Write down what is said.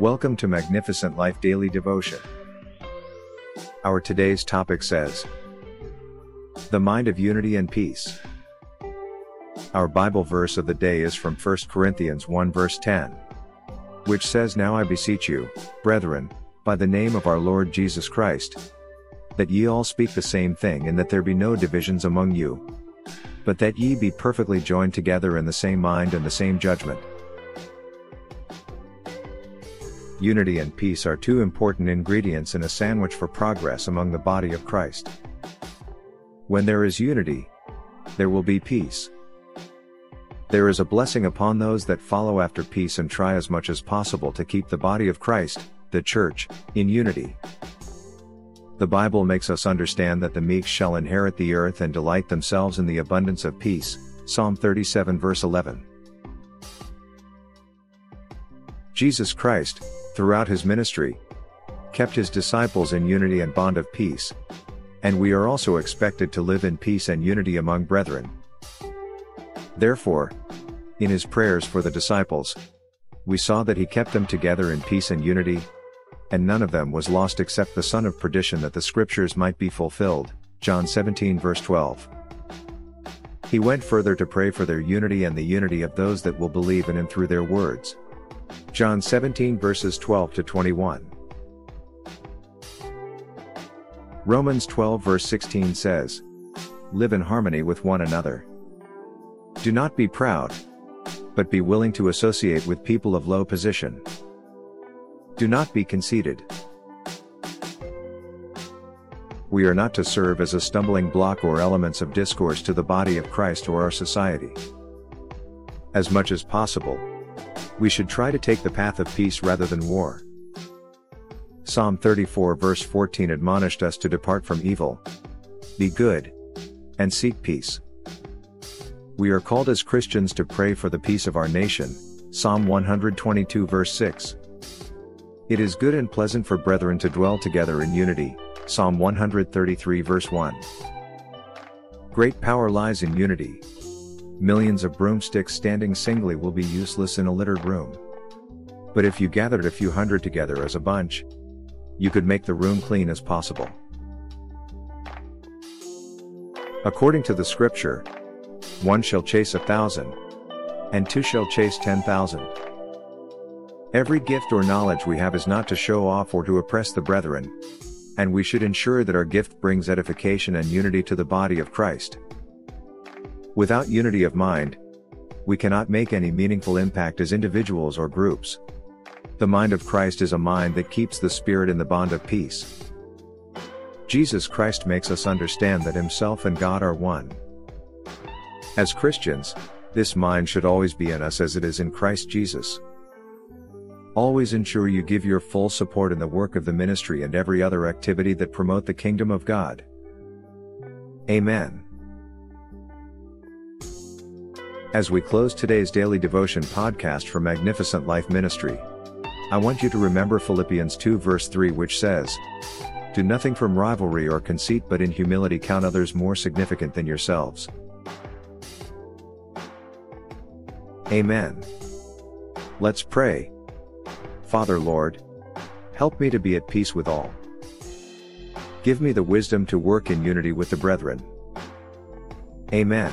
Welcome to Magnificent Life Daily Devotion. Our today's topic says The Mind of Unity and Peace. Our Bible verse of the day is from 1 Corinthians 1 verse 10, which says, Now I beseech you, brethren, by the name of our Lord Jesus Christ, that ye all speak the same thing and that there be no divisions among you, but that ye be perfectly joined together in the same mind and the same judgment. Unity and peace are two important ingredients in a sandwich for progress among the body of Christ. When there is unity, there will be peace. There is a blessing upon those that follow after peace and try as much as possible to keep the body of Christ, the church, in unity. The Bible makes us understand that the meek shall inherit the earth and delight themselves in the abundance of peace. Psalm 37 verse 11. Jesus Christ, throughout his ministry, kept his disciples in unity and bond of peace. And we are also expected to live in peace and unity among brethren. Therefore, in his prayers for the disciples, we saw that he kept them together in peace and unity, and none of them was lost except the son of perdition that the scriptures might be fulfilled. John 17 verse 12. He went further to pray for their unity and the unity of those that will believe in him through their words. John 17 verses 12 to 21. Romans 12 verse 16 says, Live in harmony with one another. Do not be proud, but be willing to associate with people of low position. Do not be conceited. We are not to serve as a stumbling block or elements of discourse to the body of Christ or our society. As much as possible, we should try to take the path of peace rather than war. Psalm 34 verse 14 admonished us to depart from evil, be good, and seek peace. We are called as Christians to pray for the peace of our nation, Psalm 122 verse 6. It is good and pleasant for brethren to dwell together in unity, Psalm 133 verse 1. Great power lies in unity, Millions of broomsticks standing singly will be useless in a littered room. But if you gathered a few hundred together as a bunch, you could make the room clean as possible. According to the scripture, one shall chase a thousand, and two shall chase ten thousand. Every gift or knowledge we have is not to show off or to oppress the brethren, and we should ensure that our gift brings edification and unity to the body of Christ. Without unity of mind, we cannot make any meaningful impact as individuals or groups. The mind of Christ is a mind that keeps the spirit in the bond of peace. Jesus Christ makes us understand that himself and God are one. As Christians, this mind should always be in us as it is in Christ Jesus. Always ensure you give your full support in the work of the ministry and every other activity that promote the kingdom of God. Amen. As we close today's daily devotion podcast for Magnificent Life Ministry, I want you to remember Philippians 2 verse 3 which says, Do nothing from rivalry or conceit but in humility count others more significant than yourselves. Amen. Let's pray. Father Lord, help me to be at peace with all. Give me the wisdom to work in unity with the brethren. Amen.